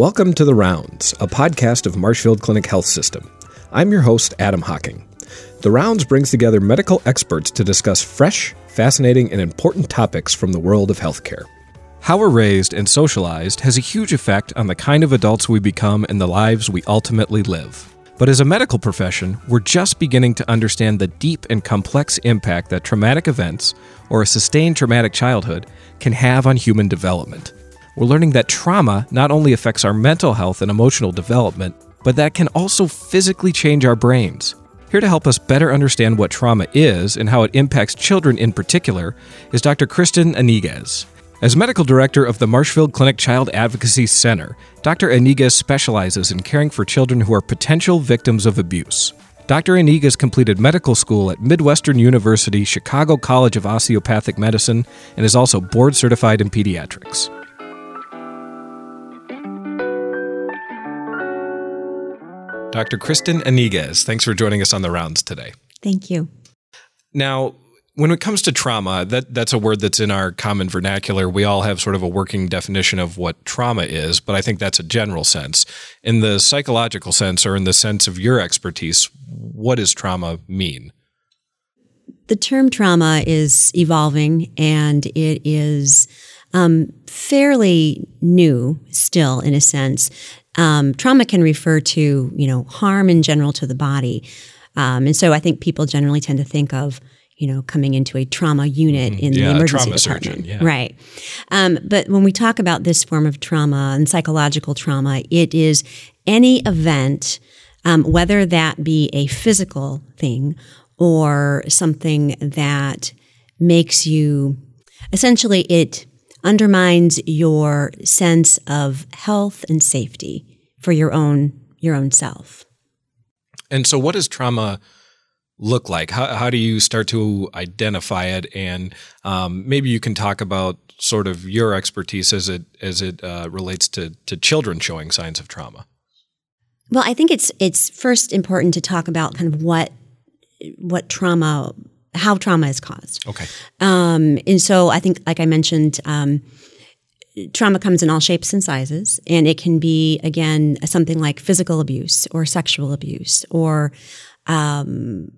Welcome to The Rounds, a podcast of Marshfield Clinic Health System. I'm your host, Adam Hocking. The Rounds brings together medical experts to discuss fresh, fascinating, and important topics from the world of healthcare. How we're raised and socialized has a huge effect on the kind of adults we become and the lives we ultimately live. But as a medical profession, we're just beginning to understand the deep and complex impact that traumatic events, or a sustained traumatic childhood, can have on human development. We're learning that trauma not only affects our mental health and emotional development, but that can also physically change our brains. Here to help us better understand what trauma is and how it impacts children in particular is Dr. Kristen Iniguez. As medical director of the Marshfield Clinic Child Advocacy Center, Dr. Iniguez specializes in caring for children who are potential victims of abuse. Dr. Iniguez completed medical school at Midwestern University Chicago College of Osteopathic Medicine and is also board certified in pediatrics. Dr. Kristen Iniguez, thanks for joining us on the rounds today. Thank you. Now, when it comes to trauma, that that's a word that's in our common vernacular. We all have sort of a working definition of what trauma is, but I think that's a general sense. In the psychological sense or in the sense of your expertise, what does trauma mean? The term trauma is evolving and it is um, fairly new still in a sense. Um, trauma can refer to, you know, harm in general to the body. Um, and so I think people generally tend to think of, you know, coming into a trauma unit mm-hmm. in yeah, the emergency department. Surgeon, yeah. Right. Um, but when we talk about this form of trauma and psychological trauma, it is any event, um, whether that be a physical thing or something that makes you essentially it undermines your sense of health and safety for your own your own self. And so what does trauma look like? How, how do you start to identify it? And um, maybe you can talk about sort of your expertise as it as it uh, relates to to children showing signs of trauma. Well, I think it's it's first important to talk about kind of what what trauma how trauma is caused. Okay. Um, and so I think, like I mentioned, um, trauma comes in all shapes and sizes, and it can be again something like physical abuse or sexual abuse or um,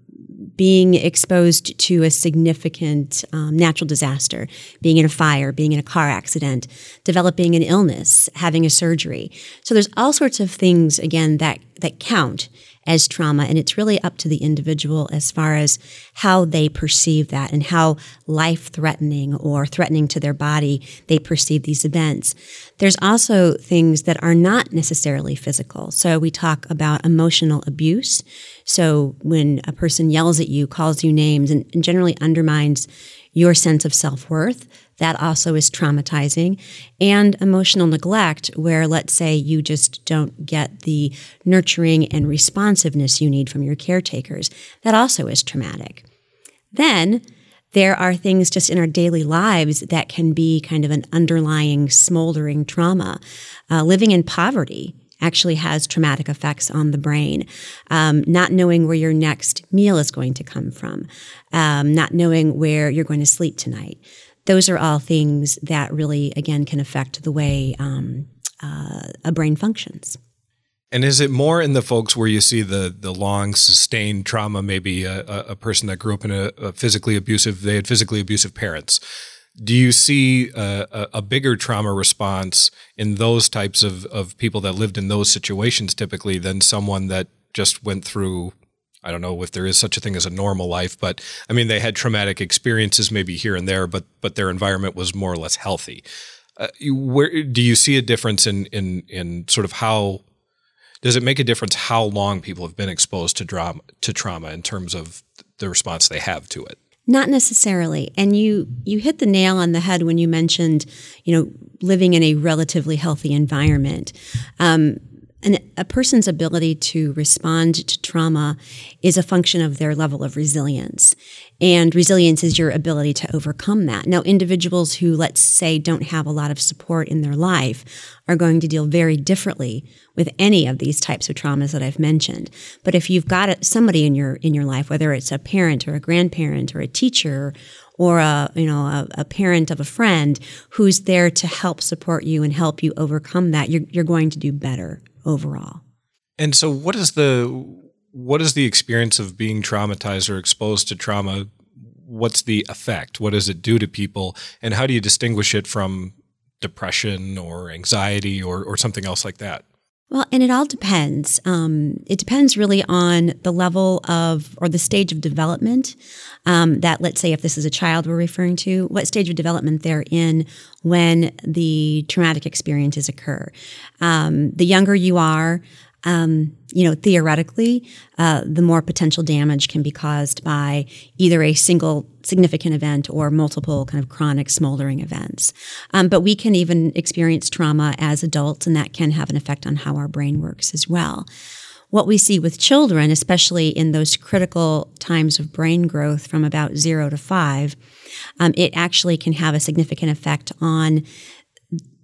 being exposed to a significant um, natural disaster, being in a fire, being in a car accident, developing an illness, having a surgery. So there's all sorts of things again that that count as trauma. And it's really up to the individual as far as how they perceive that and how life threatening or threatening to their body they perceive these events. There's also things that are not necessarily physical. So we talk about emotional abuse. So when a person yells at you, calls you names, and, and generally undermines your sense of self worth, that also is traumatizing. And emotional neglect, where let's say you just don't get the nurturing and responsiveness you need from your caretakers, that also is traumatic. Then there are things just in our daily lives that can be kind of an underlying smoldering trauma. Uh, living in poverty actually has traumatic effects on the brain. Um, not knowing where your next meal is going to come from, um, not knowing where you're going to sleep tonight. Those are all things that really, again, can affect the way um, uh, a brain functions. And is it more in the folks where you see the the long sustained trauma? Maybe a, a person that grew up in a, a, physically abusive, they had physically abusive parents. Do you see a, a, bigger trauma response in those types of, of people that lived in those situations typically than someone that just went through I don't know if there is such a thing as a normal life, but I mean, they had traumatic experiences maybe here and there, but but their environment was more or less healthy. Uh, where do you see a difference in in in sort of how does it make a difference how long people have been exposed to drama to trauma in terms of the response they have to it? Not necessarily. And you you hit the nail on the head when you mentioned, you know, living in a relatively healthy environment. Um, and a person's ability to respond to trauma is a function of their level of resilience. And resilience is your ability to overcome that. Now, individuals who, let's say, don't have a lot of support in their life are going to deal very differently with any of these types of traumas that I've mentioned. But if you've got somebody in your in your life, whether it's a parent or a grandparent or a teacher or a you know a, a, parent of a friend who's there to help support you and help you overcome that you're, you're going to do better overall. And so what is the what is the experience of being traumatized or exposed to trauma? What's the effect? What does it do to people? And how do you distinguish it from depression or anxiety or, or something else like that well, and it all depends. Um, it depends really on the level of or the stage of development um, that, let's say, if this is a child we're referring to, what stage of development they're in when the traumatic experiences occur. Um, the younger you are, um, you know, theoretically, uh, the more potential damage can be caused by either a single significant event or multiple kind of chronic smoldering events. Um, but we can even experience trauma as adults, and that can have an effect on how our brain works as well. What we see with children, especially in those critical times of brain growth from about zero to five, um, it actually can have a significant effect on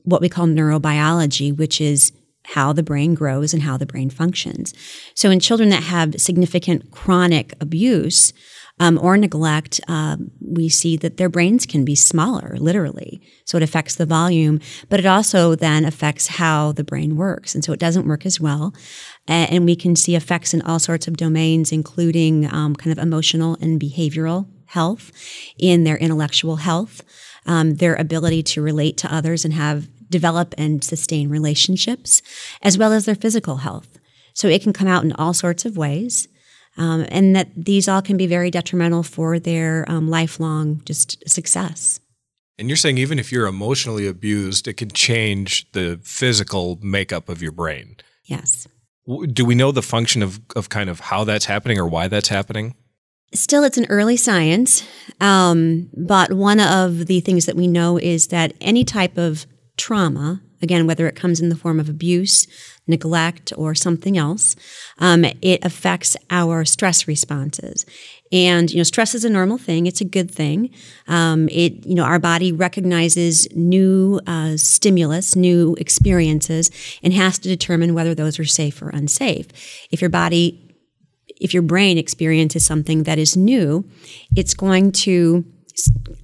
what we call neurobiology, which is how the brain grows and how the brain functions. So, in children that have significant chronic abuse um, or neglect, uh, we see that their brains can be smaller, literally. So, it affects the volume, but it also then affects how the brain works. And so, it doesn't work as well. And we can see effects in all sorts of domains, including um, kind of emotional and behavioral health, in their intellectual health. Um, their ability to relate to others and have develop and sustain relationships, as well as their physical health. So it can come out in all sorts of ways. Um, and that these all can be very detrimental for their um, lifelong just success. And you're saying even if you're emotionally abused, it can change the physical makeup of your brain. Yes. Do we know the function of, of kind of how that's happening or why that's happening? Still, it's an early science. Um, but one of the things that we know is that any type of trauma, again, whether it comes in the form of abuse, neglect, or something else, um, it affects our stress responses. And you know, stress is a normal thing; it's a good thing. Um, it you know, our body recognizes new uh, stimulus, new experiences, and has to determine whether those are safe or unsafe. If your body if your brain experiences something that is new, it's going to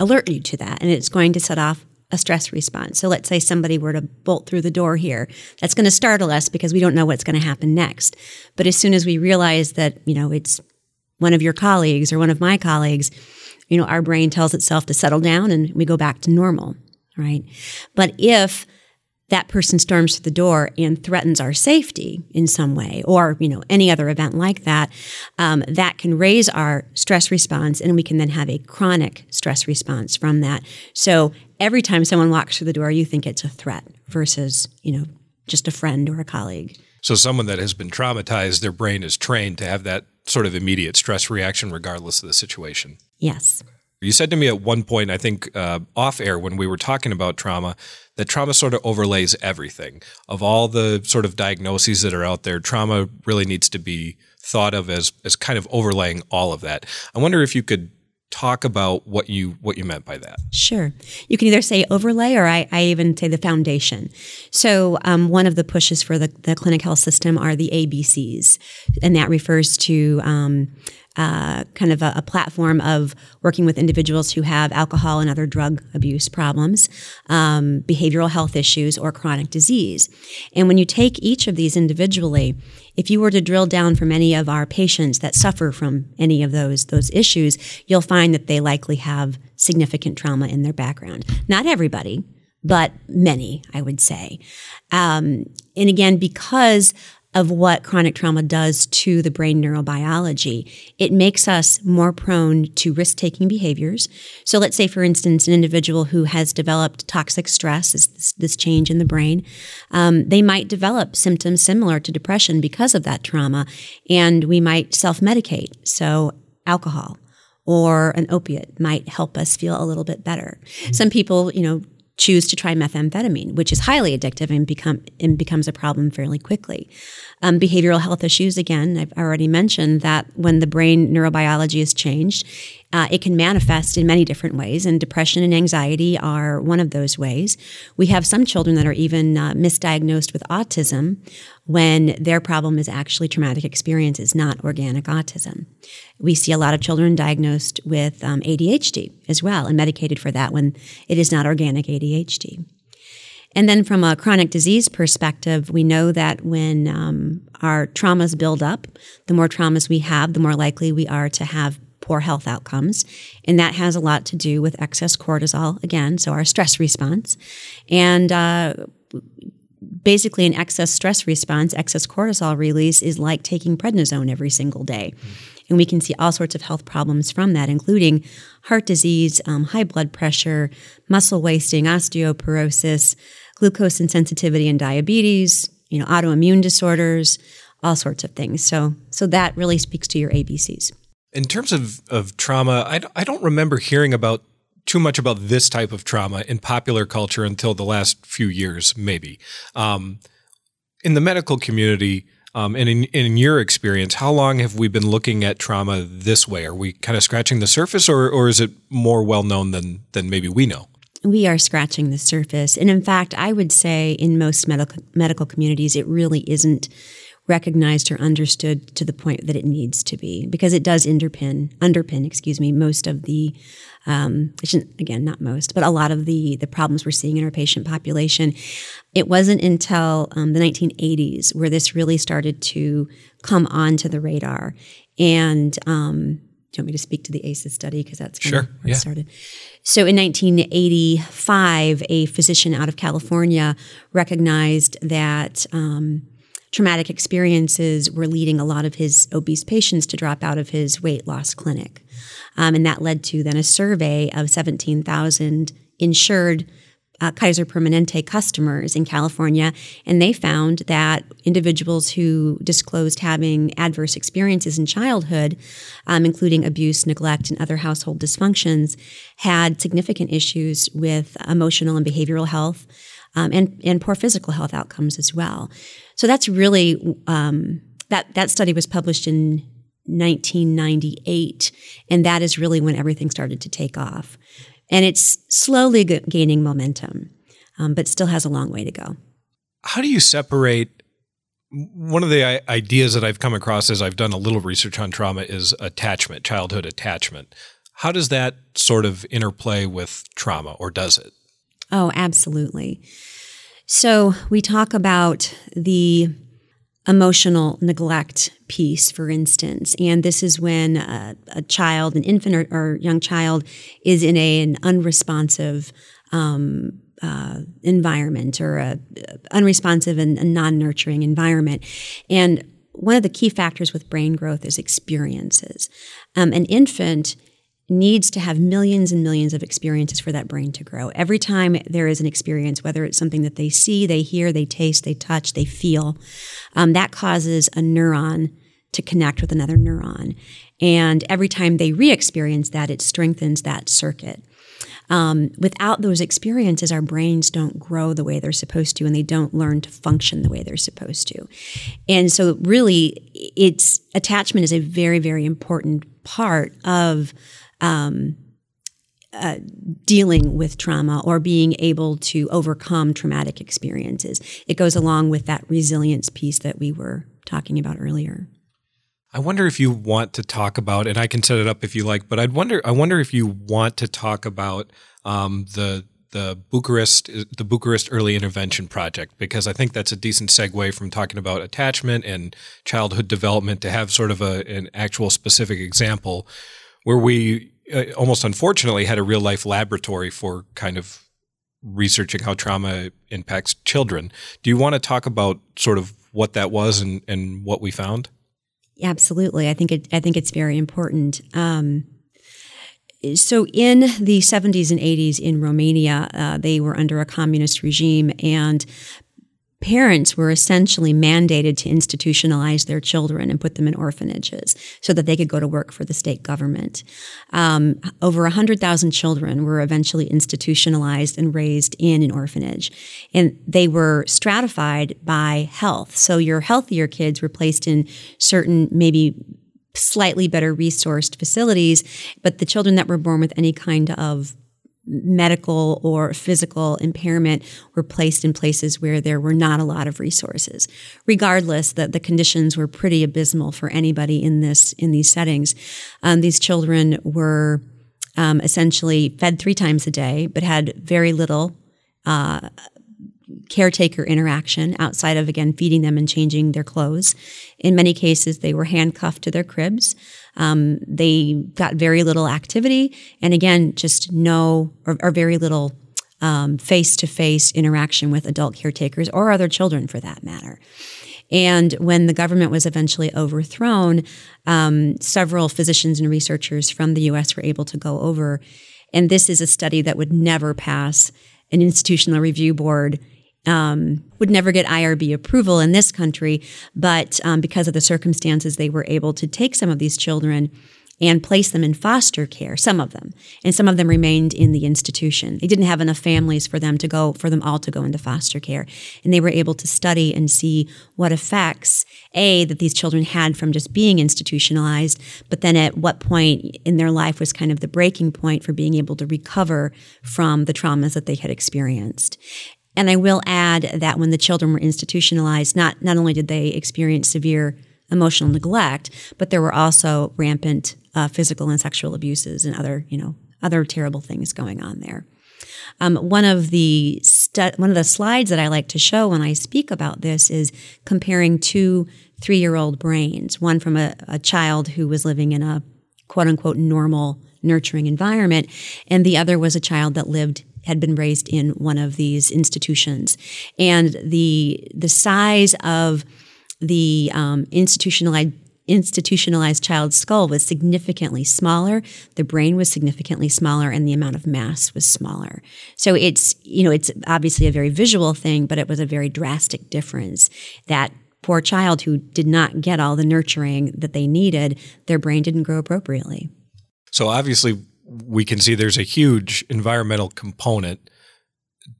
alert you to that and it's going to set off a stress response. So let's say somebody were to bolt through the door here. That's going to startle us because we don't know what's going to happen next. But as soon as we realize that, you know, it's one of your colleagues or one of my colleagues, you know, our brain tells itself to settle down and we go back to normal, right? But if that person storms through the door and threatens our safety in some way, or you know any other event like that, um, that can raise our stress response, and we can then have a chronic stress response from that. So every time someone walks through the door, you think it's a threat versus you know just a friend or a colleague. So someone that has been traumatized, their brain is trained to have that sort of immediate stress reaction, regardless of the situation. Yes. You said to me at one point, I think uh, off air when we were talking about trauma, that trauma sort of overlays everything. Of all the sort of diagnoses that are out there, trauma really needs to be thought of as as kind of overlaying all of that. I wonder if you could talk about what you what you meant by that. Sure, you can either say overlay or I, I even say the foundation. So um, one of the pushes for the, the clinic health system are the ABCs, and that refers to um, uh, kind of a, a, platform of working with individuals who have alcohol and other drug abuse problems, um, behavioral health issues, or chronic disease. And when you take each of these individually, if you were to drill down from any of our patients that suffer from any of those those issues, you'll find that they likely have significant trauma in their background. Not everybody, but many, I would say. Um, and again, because of what chronic trauma does to the brain neurobiology. It makes us more prone to risk taking behaviors. So, let's say, for instance, an individual who has developed toxic stress, this, this change in the brain, um, they might develop symptoms similar to depression because of that trauma, and we might self medicate. So, alcohol or an opiate might help us feel a little bit better. Mm-hmm. Some people, you know, choose to try methamphetamine, which is highly addictive and become and becomes a problem fairly quickly. Um, behavioral health issues, again, I've already mentioned that when the brain neurobiology is changed, Uh, it can manifest in many different ways, and depression and anxiety are one of those ways. We have some children that are even uh, misdiagnosed with autism when their problem is actually traumatic experiences, not organic autism. We see a lot of children diagnosed with um, ADHD as well and medicated for that when it is not organic ADHD. And then from a chronic disease perspective, we know that when um, our traumas build up, the more traumas we have, the more likely we are to have poor health outcomes. And that has a lot to do with excess cortisol, again, so our stress response. And uh, basically, an excess stress response, excess cortisol release is like taking prednisone every single day. Mm. And we can see all sorts of health problems from that, including heart disease, um, high blood pressure, muscle wasting, osteoporosis, glucose insensitivity and diabetes, you know, autoimmune disorders, all sorts of things. So, so that really speaks to your ABCs. In terms of, of trauma, I, I don't remember hearing about too much about this type of trauma in popular culture until the last few years, maybe. Um, in the medical community, um, and in, in your experience, how long have we been looking at trauma this way? Are we kind of scratching the surface, or, or is it more well known than than maybe we know? We are scratching the surface, and in fact, I would say in most medical medical communities, it really isn't recognized or understood to the point that it needs to be because it does underpin underpin excuse me most of the um, again not most but a lot of the the problems we're seeing in our patient population. It wasn't until um, the 1980s where this really started to come onto the radar. And um, do you want me to speak to the ACEs study? Because that's sure. where yeah. it started. So in 1985, a physician out of California recognized that um, traumatic experiences were leading a lot of his obese patients to drop out of his weight loss clinic. Um, and that led to then a survey of 17,000 insured uh, Kaiser Permanente customers in California, and they found that individuals who disclosed having adverse experiences in childhood, um, including abuse, neglect, and other household dysfunctions, had significant issues with emotional and behavioral health, um, and, and poor physical health outcomes as well. So that's really um, that that study was published in 1998, and that is really when everything started to take off. And it's slowly g- gaining momentum, um, but still has a long way to go. How do you separate? One of the ideas that I've come across as I've done a little research on trauma is attachment, childhood attachment. How does that sort of interplay with trauma, or does it? Oh, absolutely. So we talk about the emotional neglect piece, for instance, and this is when a, a child, an infant or, or, young child, is in a, an unresponsive um, uh, environment or a, unresponsive and non-nurturing environment, and one of the key factors with brain growth is experiences. Um, an infant needs to have millions and millions of experiences for that brain to grow. Every time there is an experience, whether it's something that they see, they hear, they taste, they touch, they feel, um, that causes a neuron to connect with another neuron. And every time they re experience that, it strengthens that circuit. Um, without those experiences, our brains don't grow the way they're supposed to, and they don't learn to function the way they're supposed to. And so, really, it's attachment is a very, very important part of um, uh, dealing with trauma or being able to overcome traumatic experiences. It goes along with that resilience piece that we were talking about earlier. I wonder if you want to talk about, and I can set it up if you like, but I'd wonder. I wonder if you want to talk about um, the the Bucharest the Bucharest Early Intervention Project because I think that's a decent segue from talking about attachment and childhood development to have sort of a, an actual specific example where we uh, almost unfortunately had a real life laboratory for kind of researching how trauma impacts children. Do you want to talk about sort of what that was and, and what we found? Absolutely. I think it, I think it's very important. Um, so in the 70s and 80s in Romania, uh, they were under a communist regime, and parents were essentially mandated to institutionalize their children and put them in orphanages so that they could go to work for the state government. Um, over 100,000 children were eventually institutionalized and raised in an orphanage. And they were stratified by health. So your healthier kids were placed in certain, maybe slightly better resourced facilities, but the children that were born with any kind of medical or physical impairment were placed in places where there were not a lot of resources. Regardless, that the conditions were pretty abysmal for anybody in this in these settings. Um, these children were um, essentially fed three times a day, but had very little. Uh, caretaker interaction outside of again feeding them and changing their clothes. In many cases, they were handcuffed to their cribs. Um, they got very little activity, and again, just no or, or very little face to face interaction with adult caretakers or other children for that matter. And when the government was eventually overthrown, um, several physicians and researchers from the US were able to go over. And this is a study that would never pass an institutional review board um, would never get IRB approval in this country, but um, because of the circumstances, they were able to take some of these children and place them in foster care, some of them, and some of them remained in the institution. They didn't have enough families for them to go, for them all to go into foster care. And they were able to study and see what effects, A, that these children had from just being institutionalized, but then at what point in their life was kind of the breaking point for being able to recover from the traumas that they had experienced. And I will add that when the children were institutionalized, not, not only did they experience severe emotional neglect, but there were also rampant uh, physical and sexual abuses and other, you know, other terrible things going on there. Um, one of the stu- one of the slides that I like to show when I speak about this is comparing two three year old brains. One from a, a child who was living in a quote unquote normal nurturing environment, and the other was a child that lived had been raised in one of these institutions, and the the size of the um, institutionalized institutionalized child's skull was significantly smaller. The brain was significantly smaller and the amount of mass was smaller. So it's you know it's obviously a very visual thing but it was a very drastic difference. That poor child who did not get all the nurturing that they needed their brain didn't grow appropriately. So obviously we can see there's a huge environmental component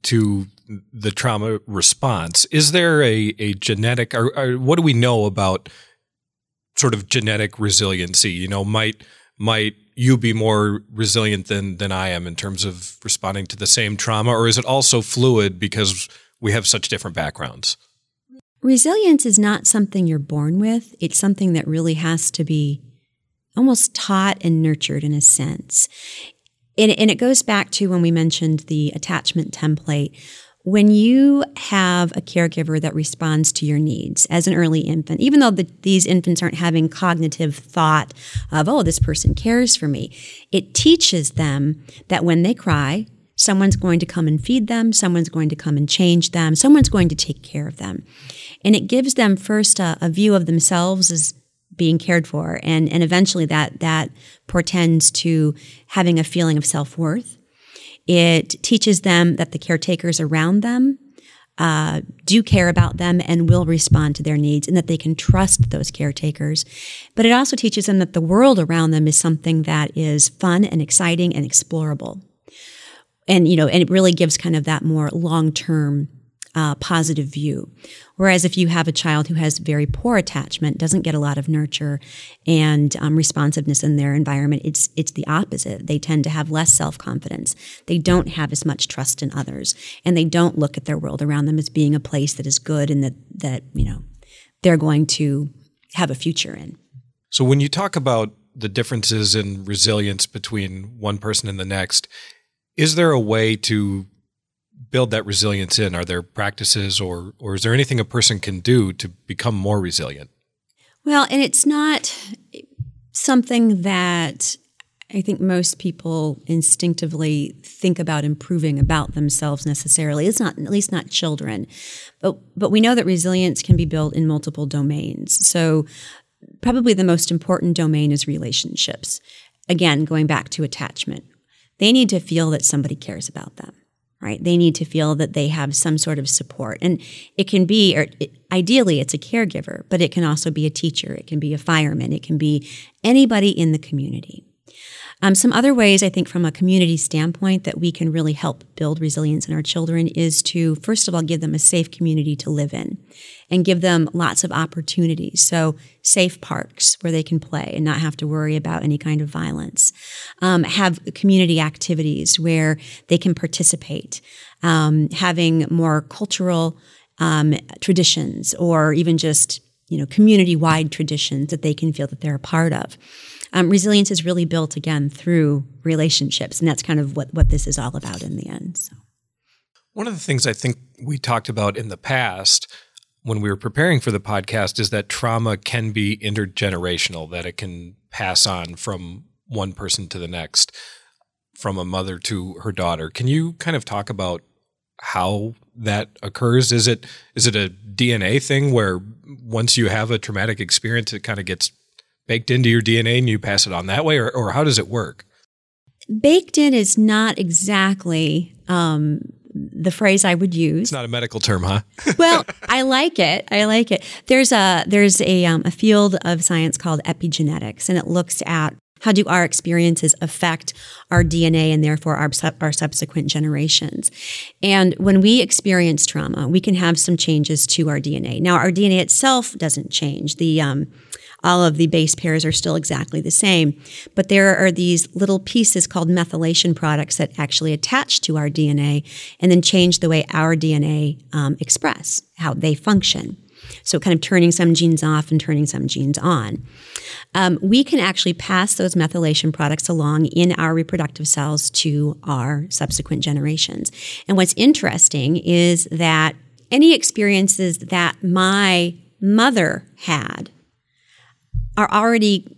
to the trauma response. Is there a, a genetic, or, or, what do we know about sort of genetic resiliency? You know, might might you be more resilient than than I am in terms of responding to the same trauma, or is it also fluid because we have such different backgrounds? Resilience is not something you're born with. It's something that really has to be almost taught and nurtured in a sense. And, and it goes back to when we mentioned the attachment template. When you have a caregiver that responds to your needs as an early infant, even though the, these infants aren't having cognitive thought of, oh, this person cares for me, it teaches them that when they cry, someone's going to come and feed them, someone's going to come and change them, someone's going to take care of them. And it gives them first a, a view of themselves as being cared for and and eventually that that portends to having a feeling of self-worth it teaches them that the caretakers around them uh, do care about them and will respond to their needs and that they can trust those caretakers. But it also teaches them that the world around them is something that is fun and exciting and explorable. And, you know, and it really gives kind of that more long term uh, positive view. Whereas if you have a child who has very poor attachment, doesn't get a lot of nurture and um, responsiveness in their environment, it's it's the opposite. They tend to have less self confidence. They don't have as much trust in others, and they don't look at their world around them as being a place that is good and that that you know they're going to have a future in. So when you talk about the differences in resilience between one person and the next, is there a way to build that resilience in? Are there practices or or is there anything a person can do to become more resilient? Well, and it's not something that I think most people instinctively think about improving about themselves necessarily. It's not at least not children. But but we know that resilience can be built in multiple domains. So probably the most important domain is relationships. Again, going back to attachment. They need to feel that somebody cares about them right? They need to feel that they have some sort of support. And it can be, or it, ideally, it's a caregiver, but it can also be a teacher, it can be a fireman, it can be anybody in the community. Um, some other ways, I think, from a community standpoint, that we can really help build resilience in our children is to, first of all, give them a safe community to live in and give them lots of opportunities. So, safe parks where they can play and not have to worry about any kind of violence. Um, have community activities where they can participate. Um, having more cultural um, traditions or even just you know community wide traditions that they can feel that they're a part of. Um, resilience is really built again through relationships, and that's kind of what what this is all about in the end. So. One of the things I think we talked about in the past when we were preparing for the podcast is that trauma can be intergenerational, that it can pass on from one person to the next, from a mother to her daughter. Can you kind of talk about how that occurs? Is it is it a DNA thing where once you have a traumatic experience, it kind of gets baked into your DNA and you pass it on that way, or, or how does it work? Baked in is not exactly um, the phrase I would use. It's not a medical term, huh? well, I like it. I like it. There's a there's a um, a field of science called epigenetics, and it looks at how do our experiences affect our DNA and therefore our, our subsequent generations? And when we experience trauma, we can have some changes to our DNA. Now, our DNA itself doesn't change. The um, all of the base pairs are still exactly the same. But there are these little pieces called methylation products that actually attach to our DNA and then change the way our DNA um, express, how they function. So, kind of turning some genes off and turning some genes on. Um, we can actually pass those methylation products along in our reproductive cells to our subsequent generations. And what's interesting is that any experiences that my mother had are already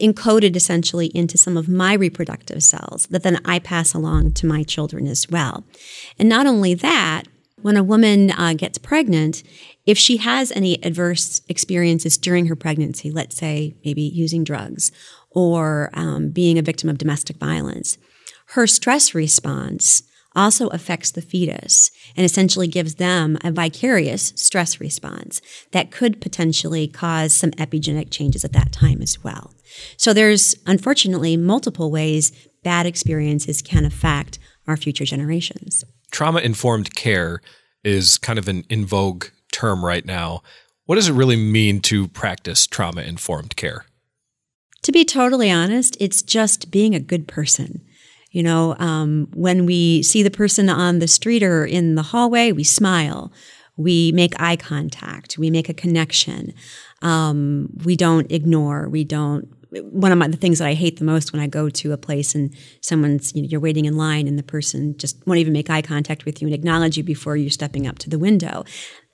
encoded essentially into some of my reproductive cells that then I pass along to my children as well. And not only that, when a woman uh, gets pregnant, if she has any adverse experiences during her pregnancy, let's say maybe using drugs or um, being a victim of domestic violence, her stress response also affects the fetus and essentially gives them a vicarious stress response that could potentially cause some epigenetic changes at that time as well. So there's unfortunately multiple ways bad experiences can affect our future generations. Trauma informed care is kind of an in vogue term right now. What does it really mean to practice trauma informed care? To be totally honest, it's just being a good person. You know, um, when we see the person on the street or in the hallway, we smile, we make eye contact, we make a connection. Um, we don't ignore, we don't. One of my, the things that I hate the most when I go to a place and someone's, you know, you're waiting in line and the person just won't even make eye contact with you and acknowledge you before you're stepping up to the window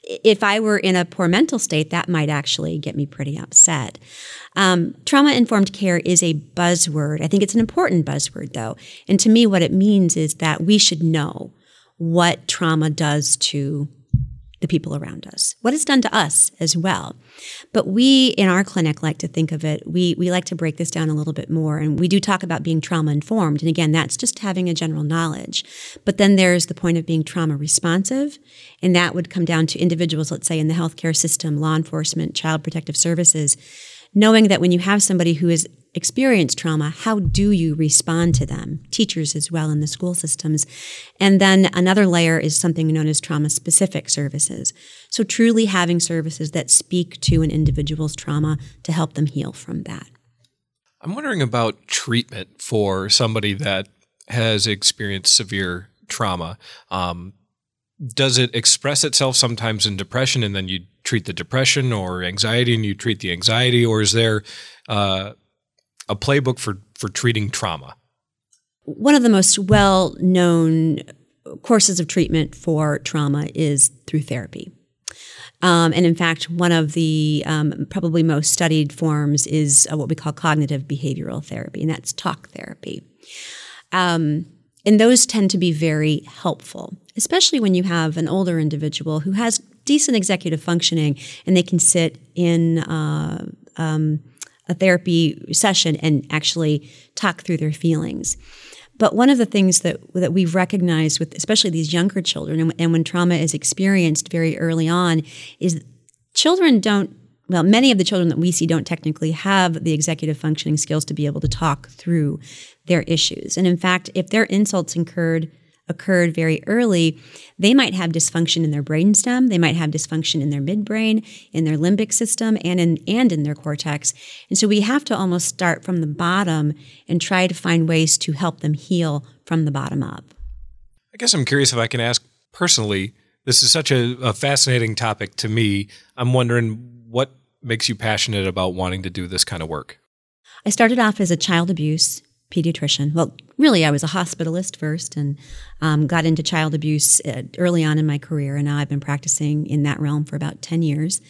if I were in a poor mental state, that might actually get me pretty upset. Um, trauma informed care is a buzzword. I think it's an important buzzword, though. And to me, what it means is that we should know what trauma does to the people around us, what it's done to us as well. But we in our clinic like to think of it, we, we like to break this down a little bit more. And we do talk about being trauma informed. And again, that's just having a general knowledge. But then there's the point of being trauma responsive. And that would come down to individuals, let's say in the healthcare system, law enforcement, child protective services, knowing that when you have somebody who is experience trauma, how do you respond to them? Teachers as well in the school systems. And then another layer is something known as trauma specific services. So truly having services that speak to an individual's trauma to help them heal from that. I'm wondering about treatment for somebody that has experienced severe trauma. Um, does it express itself sometimes in depression and then you treat the depression or anxiety and you treat the anxiety or is there uh, a playbook for for treating trauma? One of the most well known courses of treatment for trauma is through therapy. Um, and in fact, one of the um, probably most studied forms is uh, what we call cognitive behavioral therapy, and that's talk therapy. Um, and those tend to be very helpful, especially when you have an older individual who has decent executive functioning and they can sit in uh, um, a therapy session and actually talk through their feelings. But one of the things that that we've recognized with especially these younger children and, and when trauma is experienced very early on is children don't well, many of the children that we see don't technically have the executive functioning skills to be able to talk through their issues. And in fact, if their insults incurred occurred very early, they might have dysfunction in their brainstem, they might have dysfunction in their midbrain, in their limbic system, and in and in their cortex. And so we have to almost start from the bottom and try to find ways to help them heal from the bottom up. I guess I'm curious if I can ask personally. This is such a, a fascinating topic to me. I'm wondering what makes you passionate about wanting to do this kind of work. I started off as a child abuse pediatrician. Well, really, I was a hospitalist first and um, got into child abuse uh, early on in my career, and now I've been practicing in that realm for about ten years.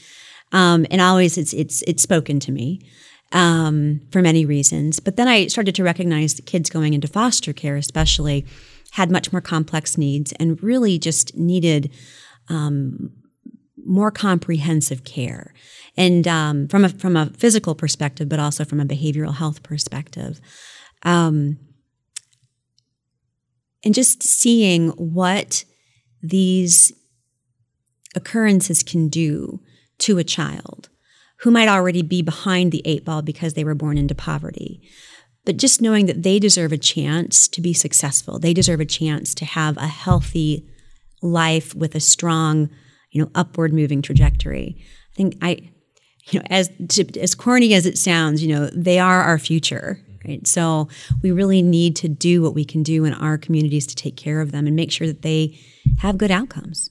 Um, and always, it's it's it's spoken to me um, for many reasons. But then I started to recognize that kids going into foster care, especially, had much more complex needs and really just needed um, more comprehensive care and um, from a from a physical perspective, but also from a behavioral health perspective. Um, and just seeing what these occurrences can do to a child who might already be behind the eight ball because they were born into poverty. But just knowing that they deserve a chance to be successful, they deserve a chance to have a healthy life with a strong, you know, upward moving trajectory. I think I, you know, as as corny as it sounds, you know, they are our future, right? So we really need to do what we can do in our communities to take care of them and make sure that they have good outcomes.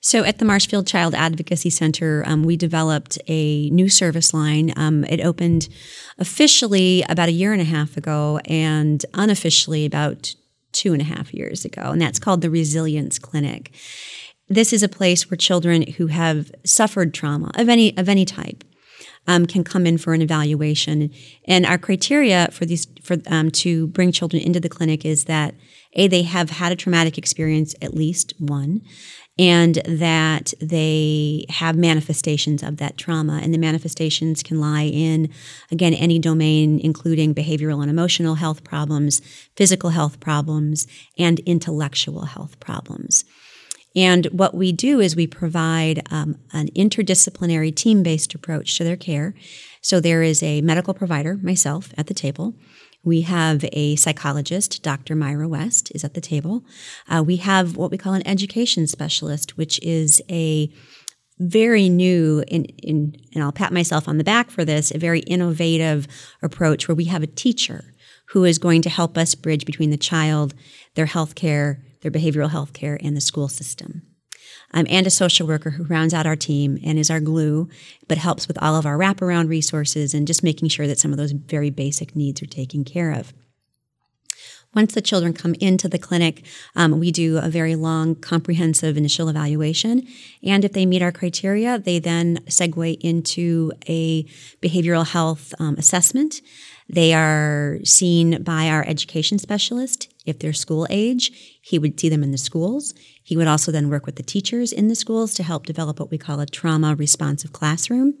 So at the Marshfield Child Advocacy Center, um, we developed a new service line. Um, it opened officially about a year and a half ago and unofficially about two and a half years ago, and that's called the Resilience Clinic. This is a place where children who have suffered trauma of any of any type um, can come in for an evaluation. And our criteria for these for um, to bring children into the clinic is that a they have had a traumatic experience at least one, and that they have manifestations of that trauma. And the manifestations can lie in again any domain, including behavioral and emotional health problems, physical health problems, and intellectual health problems. And what we do is we provide um, an interdisciplinary team based approach to their care. So there is a medical provider, myself, at the table. We have a psychologist, Dr. Myra West, is at the table. Uh, we have what we call an education specialist, which is a very new in, in, and I'll pat myself on the back for this, a very innovative approach where we have a teacher who is going to help us bridge between the child, their health care, their behavioral health care, and the school system. Um, and a social worker who rounds out our team and is our glue, but helps with all of our wraparound resources and just making sure that some of those very basic needs are taken care of. Once the children come into the clinic, um, we do a very long, comprehensive initial evaluation. And if they meet our criteria, they then segue into a behavioral health um, assessment. They are seen by our education specialist. If they're school age, he would see them in the schools. He would also then work with the teachers in the schools to help develop what we call a trauma responsive classroom.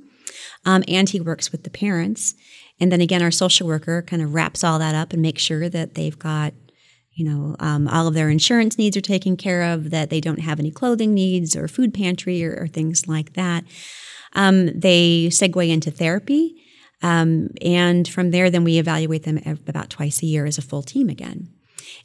Um, and he works with the parents. And then again, our social worker kind of wraps all that up and makes sure that they've got, you know, um, all of their insurance needs are taken care of, that they don't have any clothing needs or food pantry or, or things like that. Um, they segue into therapy. Um, and from there, then we evaluate them about twice a year as a full team again.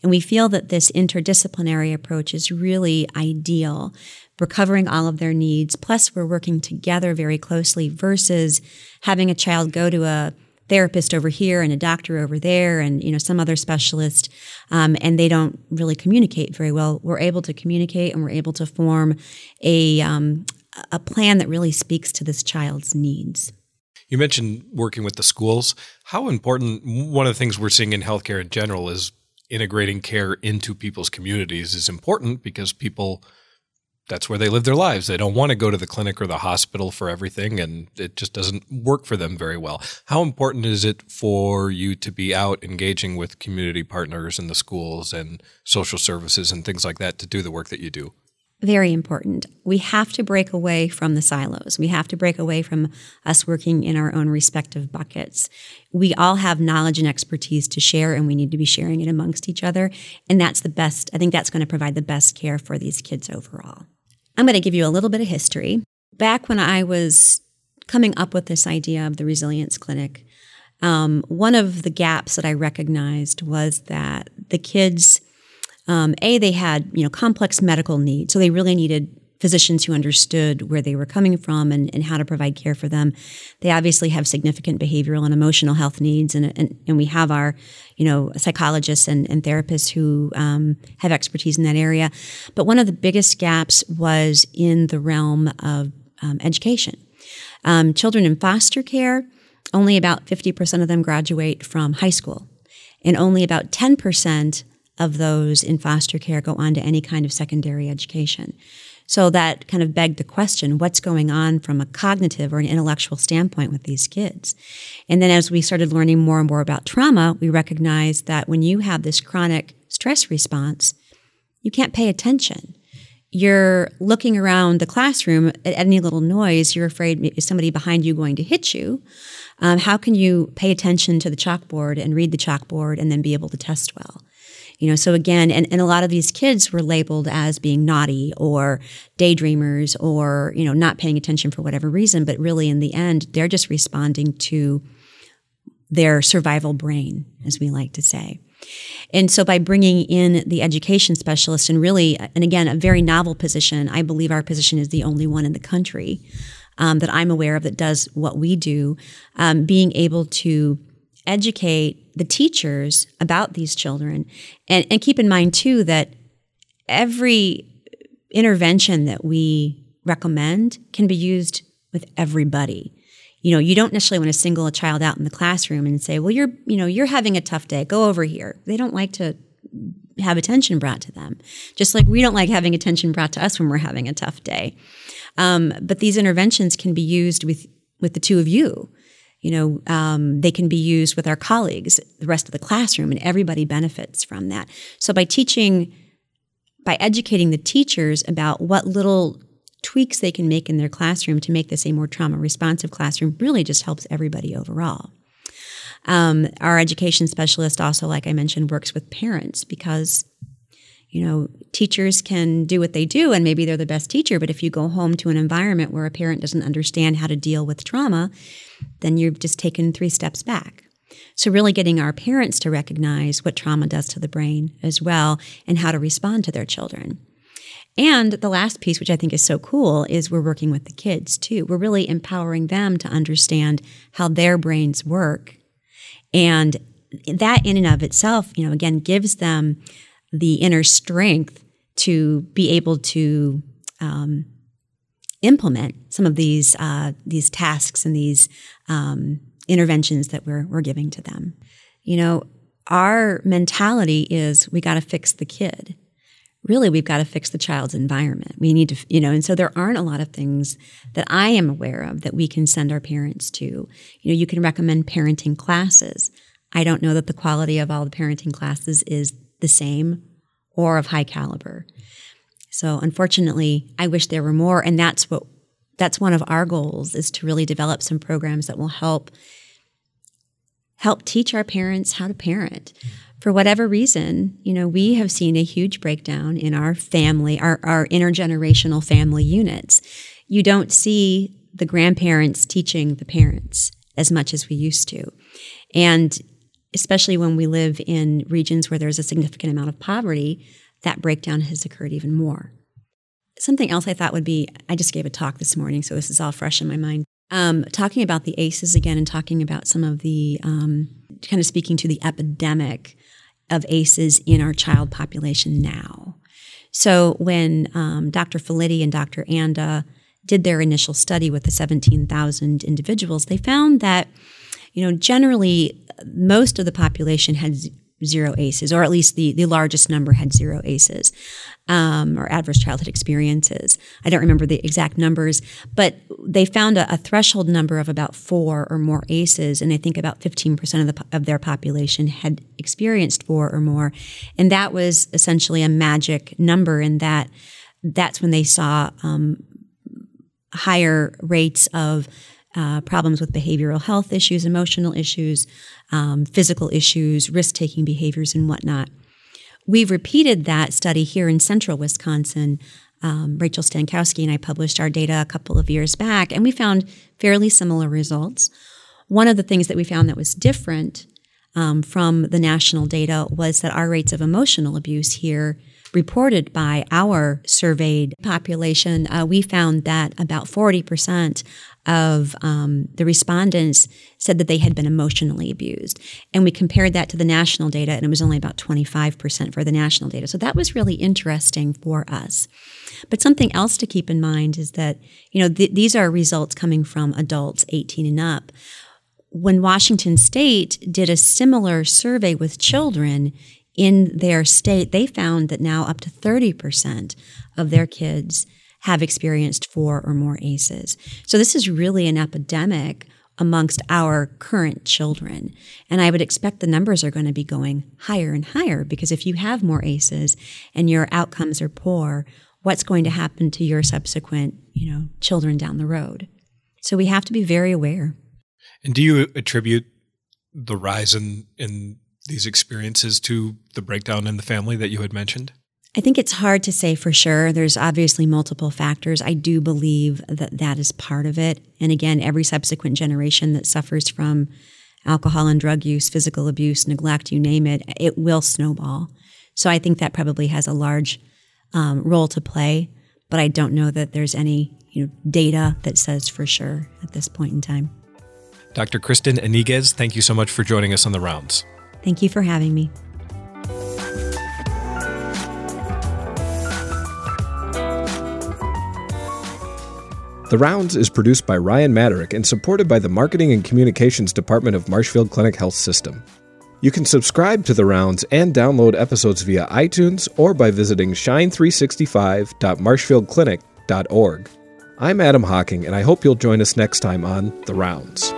And we feel that this interdisciplinary approach is really ideal. We're covering all of their needs. Plus, we're working together very closely versus having a child go to a therapist over here and a doctor over there and you know some other specialist um, and they don't really communicate very well we're able to communicate and we're able to form a, um, a plan that really speaks to this child's needs you mentioned working with the schools how important one of the things we're seeing in healthcare in general is integrating care into people's communities is important because people that's where they live their lives. They don't want to go to the clinic or the hospital for everything, and it just doesn't work for them very well. How important is it for you to be out engaging with community partners in the schools and social services and things like that to do the work that you do? Very important. We have to break away from the silos. We have to break away from us working in our own respective buckets. We all have knowledge and expertise to share, and we need to be sharing it amongst each other. And that's the best, I think that's going to provide the best care for these kids overall. I'm going to give you a little bit of history. Back when I was coming up with this idea of the resilience clinic, um, one of the gaps that I recognized was that the kids, um, a they had you know complex medical needs, so they really needed physicians who understood where they were coming from and, and how to provide care for them. They obviously have significant behavioral and emotional health needs, and, and, and we have our, you know, psychologists and, and therapists who um, have expertise in that area. But one of the biggest gaps was in the realm of um, education. Um, children in foster care, only about 50% of them graduate from high school, and only about 10% of those in foster care go on to any kind of secondary education. So that kind of begged the question what's going on from a cognitive or an intellectual standpoint with these kids? And then as we started learning more and more about trauma, we recognized that when you have this chronic stress response, you can't pay attention. You're looking around the classroom at any little noise, you're afraid is somebody behind you going to hit you. Um, how can you pay attention to the chalkboard and read the chalkboard and then be able to test well? You know, so again, and, and a lot of these kids were labeled as being naughty or daydreamers or, you know, not paying attention for whatever reason, but really in the end, they're just responding to their survival brain, as we like to say. And so by bringing in the education specialist and really, and again, a very novel position, I believe our position is the only one in the country um, that I'm aware of that does what we do, um, being able to educate the teachers about these children. And, and keep in mind, too, that every intervention that we recommend can be used with everybody. You know, you don't necessarily want to single a child out in the classroom and say, well, you're, you know, you're having a tough day. Go over here. They don't like to have attention brought to them, just like we don't like having attention brought to us when we're having a tough day. Um, but these interventions can be used with with the two of you you know, um, they can be used with our colleagues, the rest of the classroom, and everybody benefits from that. So by teaching, by educating the teachers about what little tweaks they can make in their classroom to make this a more trauma responsive classroom really just helps everybody overall. Um, our education specialist also, like I mentioned, works with parents because you know, teachers can do what they do and maybe they're the best teacher, but if you go home to an environment where a parent doesn't understand how to deal with trauma, then you've just taken three steps back. So, really getting our parents to recognize what trauma does to the brain as well and how to respond to their children. And the last piece, which I think is so cool, is we're working with the kids too. We're really empowering them to understand how their brains work. And that in and of itself, you know, again, gives them the inner strength to be able to um, implement some of these uh, these tasks and these um, interventions that we're we're giving to them. You know, our mentality is we got to fix the kid. Really, we've got to fix the child's environment. We need to, you know, and so there aren't a lot of things that I am aware of that we can send our parents to. You know, you can recommend parenting classes. I don't know that the quality of all the parenting classes is the same or of high caliber. So unfortunately, I wish there were more and that's what that's one of our goals is to really develop some programs that will help help teach our parents how to parent. For whatever reason, you know, we have seen a huge breakdown in our family, our, our intergenerational family units. You don't see the grandparents teaching the parents as much as we used to. And especially when we live in regions where there's a significant amount of poverty, that breakdown has occurred even more. Something else I thought would be I just gave a talk this morning, so this is all fresh in my mind. Um, talking about the ACEs again and talking about some of the um, kind of speaking to the epidemic of ACEs in our child population now. So when um, Dr. Felitti and Dr. Anda did their initial study with the 17,000 individuals, they found that you know, generally most of the population had zero ACEs, or at least the, the largest number had zero ACEs um, or adverse childhood experiences. I don't remember the exact numbers, but they found a, a, threshold number of about four or more ACEs, and I think about 15% of, the, of their population had experienced four or more. And that was essentially a magic number in that that's when they saw um, higher rates of uh, problems with behavioral health issues, emotional issues, um, physical issues, risk taking behaviors, and whatnot. We've repeated that study here in central Wisconsin um, Rachel Stankowski and I published our data a couple of years back, and we found fairly similar results. One of the things that we found that was different um, from the national data was that our rates of emotional abuse here reported by our surveyed population, uh, we found that about 40% of um, the respondents said that they had been emotionally abused. And we compared that to the national data, and it was only about 25% for the national data. So that was really interesting for us. But something else to keep in mind is that, you know, th- these are results coming from adults 18 and up. When Washington State did a similar survey with children, in their state, they found that now up to 30% of their kids have experienced four or more ACEs. So this is really an epidemic amongst our current children. And I would expect the numbers are going to be going higher and higher because if you have more ACEs and your outcomes are poor, what's going to happen to your subsequent, you know, children down the road? So we have to be very aware. And do you attribute the rise in, in these experiences to the breakdown in the family that you had mentioned? I think it's hard to say for sure. There's obviously multiple factors. I do believe that that is part of it. And again, every subsequent generation that suffers from alcohol and drug use, physical abuse, neglect, you name it, it will snowball. So I think that probably has a large um, role to play. But I don't know that there's any you know, data that says for sure at this point in time. Dr. Kristen Iniguez, thank you so much for joining us on the rounds. Thank you for having me. The Rounds is produced by Ryan Maderick and supported by the Marketing and Communications Department of Marshfield Clinic Health System. You can subscribe to The Rounds and download episodes via iTunes or by visiting shine365.marshfieldclinic.org. I'm Adam Hocking, and I hope you'll join us next time on The Rounds.